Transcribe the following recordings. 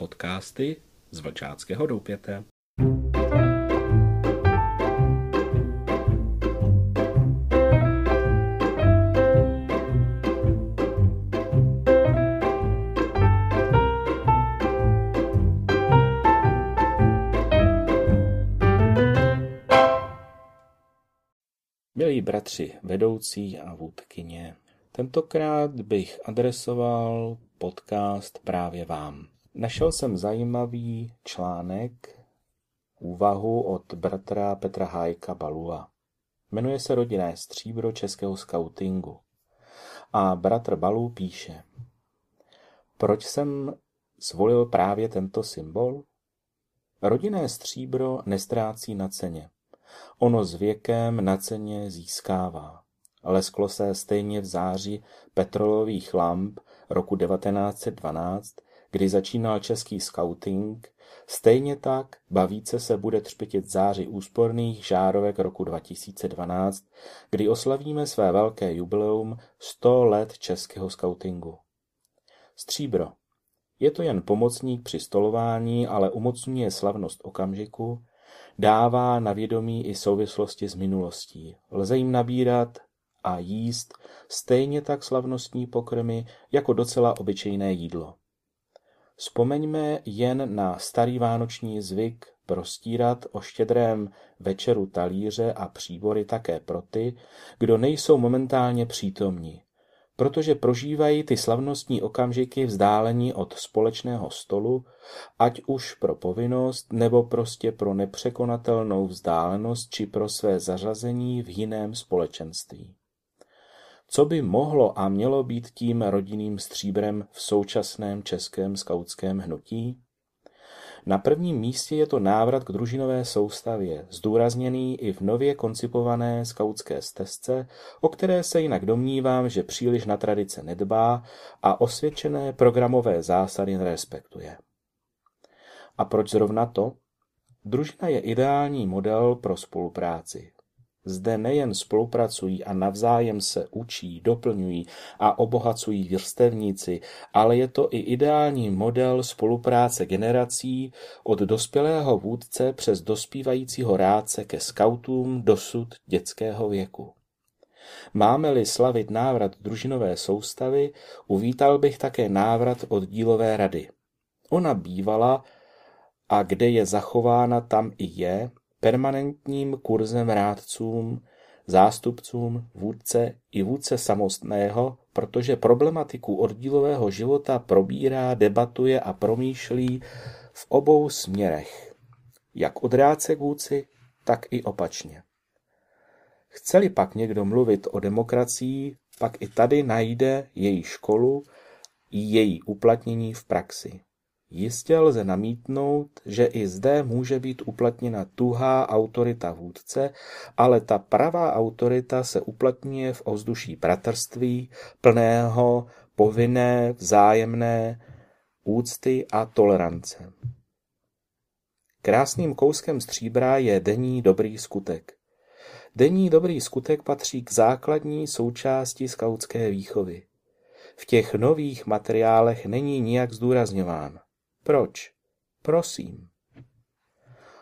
Podcasty z Vlčáckého doupěte. Milí bratři, vedoucí a vůdkyně, tentokrát bych adresoval podcast právě vám. Našel jsem zajímavý článek, úvahu od bratra Petra Hájka Balua. Jmenuje se Rodinné stříbro českého skautingu. A bratr Balů píše, proč jsem zvolil právě tento symbol? Rodinné stříbro nestrácí na ceně. Ono s věkem na ceně získává. Lesklo se stejně v září petrolových lamp roku 1912, kdy začínal český skauting, stejně tak bavíce se bude třpitit září úsporných žárovek roku 2012, kdy oslavíme své velké jubileum 100 let českého skautingu. Stříbro. Je to jen pomocník při stolování, ale umocňuje slavnost okamžiku, dává na vědomí i souvislosti s minulostí. Lze jim nabírat a jíst stejně tak slavnostní pokrmy jako docela obyčejné jídlo. Vzpomeňme jen na starý vánoční zvyk prostírat o štědrém večeru talíře a příbory také pro ty, kdo nejsou momentálně přítomní, protože prožívají ty slavnostní okamžiky vzdálení od společného stolu, ať už pro povinnost, nebo prostě pro nepřekonatelnou vzdálenost či pro své zařazení v jiném společenství. Co by mohlo a mělo být tím rodinným stříbrem v současném českém skautském hnutí? Na prvním místě je to návrat k družinové soustavě, zdůrazněný i v nově koncipované skautské stezce, o které se jinak domnívám, že příliš na tradice nedbá a osvědčené programové zásady nerespektuje. A proč zrovna to? Družina je ideální model pro spolupráci. Zde nejen spolupracují a navzájem se učí, doplňují a obohacují vrstevníci, ale je to i ideální model spolupráce generací od dospělého vůdce přes dospívajícího rádce ke skautům dosud dětského věku. Máme-li slavit návrat družinové soustavy, uvítal bych také návrat oddílové rady. Ona bývala a kde je zachována, tam i je, permanentním kurzem rádcům, zástupcům, vůdce i vůdce samostného, protože problematiku oddílového života probírá, debatuje a promýšlí v obou směrech, jak od rádce k vůdci, tak i opačně. Chceli pak někdo mluvit o demokracii, pak i tady najde její školu i její uplatnění v praxi. Jistě lze namítnout, že i zde může být uplatněna tuhá autorita vůdce, ale ta pravá autorita se uplatňuje v ovzduší bratrství, plného, povinné, vzájemné úcty a tolerance. Krásným kouskem stříbra je denní dobrý skutek. Denní dobrý skutek patří k základní součásti skautské výchovy. V těch nových materiálech není nijak zdůrazňován. Proč? Prosím.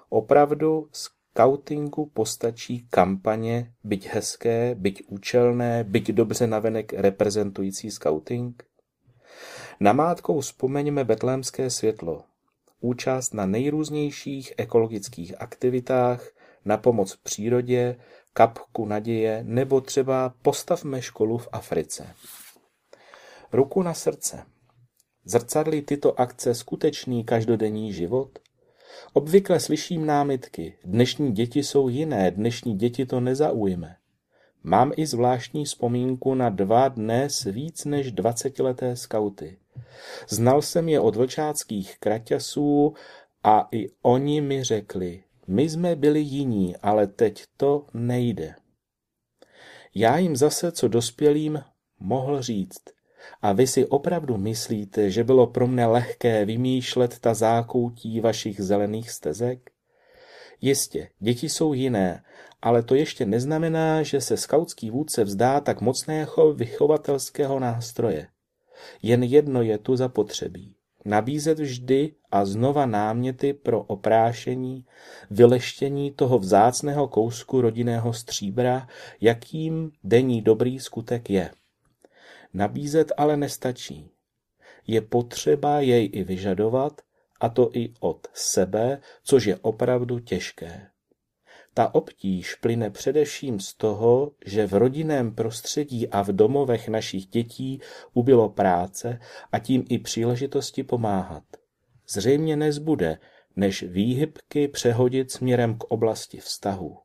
Opravdu skautingu postačí kampaně, byť hezké, byť účelné, byť dobře navenek reprezentující skauting? Namátkou vzpomeňme betlémské světlo, účast na nejrůznějších ekologických aktivitách, na pomoc přírodě, kapku naděje nebo třeba postavme školu v Africe. Ruku na srdce. Zrcadlí tyto akce skutečný každodenní život? Obvykle slyším námitky, dnešní děti jsou jiné, dnešní děti to nezaujme. Mám i zvláštní vzpomínku na dva dnes víc než dvacetileté skauty. Znal jsem je od vlčáckých kraťasů a i oni mi řekli, my jsme byli jiní, ale teď to nejde. Já jim zase, co dospělým, mohl říct, a vy si opravdu myslíte, že bylo pro mne lehké vymýšlet ta zákoutí vašich zelených stezek? Jistě, děti jsou jiné, ale to ještě neznamená, že se skautský vůdce vzdá tak mocného vychovatelského nástroje. Jen jedno je tu zapotřebí. nabízet vždy a znova náměty pro oprášení, vyleštění toho vzácného kousku rodinného stříbra, jakým denní dobrý skutek je. Nabízet ale nestačí. Je potřeba jej i vyžadovat, a to i od sebe, což je opravdu těžké. Ta obtíž plyne především z toho, že v rodinném prostředí a v domovech našich dětí ubylo práce a tím i příležitosti pomáhat. Zřejmě nezbude, než výhybky přehodit směrem k oblasti vztahu.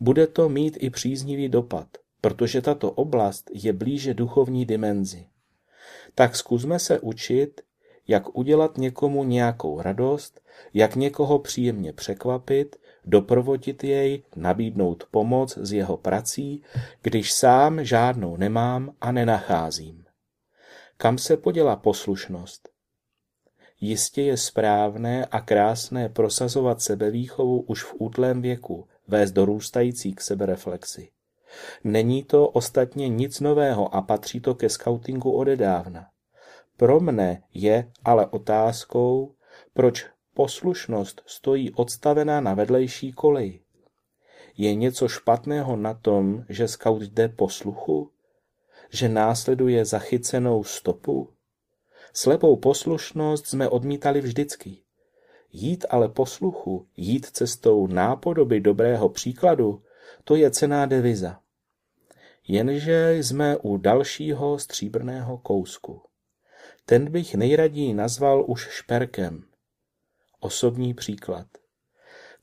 Bude to mít i příznivý dopad, protože tato oblast je blíže duchovní dimenzi. Tak zkusme se učit, jak udělat někomu nějakou radost, jak někoho příjemně překvapit, doprovodit jej, nabídnout pomoc z jeho prací, když sám žádnou nemám a nenacházím. Kam se poděla poslušnost? Jistě je správné a krásné prosazovat sebevýchovu už v útlém věku, vést dorůstající k sebereflexi. Není to ostatně nic nového a patří to ke skautingu odedávna. Pro mne je ale otázkou, proč poslušnost stojí odstavená na vedlejší koleji. Je něco špatného na tom, že skaut jde posluchu? Že následuje zachycenou stopu? Slepou poslušnost jsme odmítali vždycky. Jít ale posluchu, jít cestou nápodoby dobrého příkladu, to je cená deviza. Jenže jsme u dalšího stříbrného kousku. Ten bych nejraději nazval už šperkem. Osobní příklad.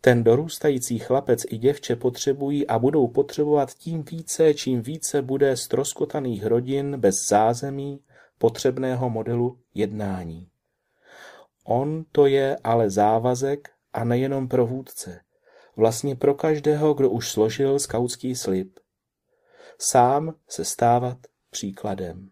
Ten dorůstající chlapec i děvče potřebují a budou potřebovat tím více, čím více bude stroskotaných rodin bez zázemí potřebného modelu jednání. On to je ale závazek a nejenom pro vůdce. Vlastně pro každého, kdo už složil skautský slib. Sám se stávat příkladem.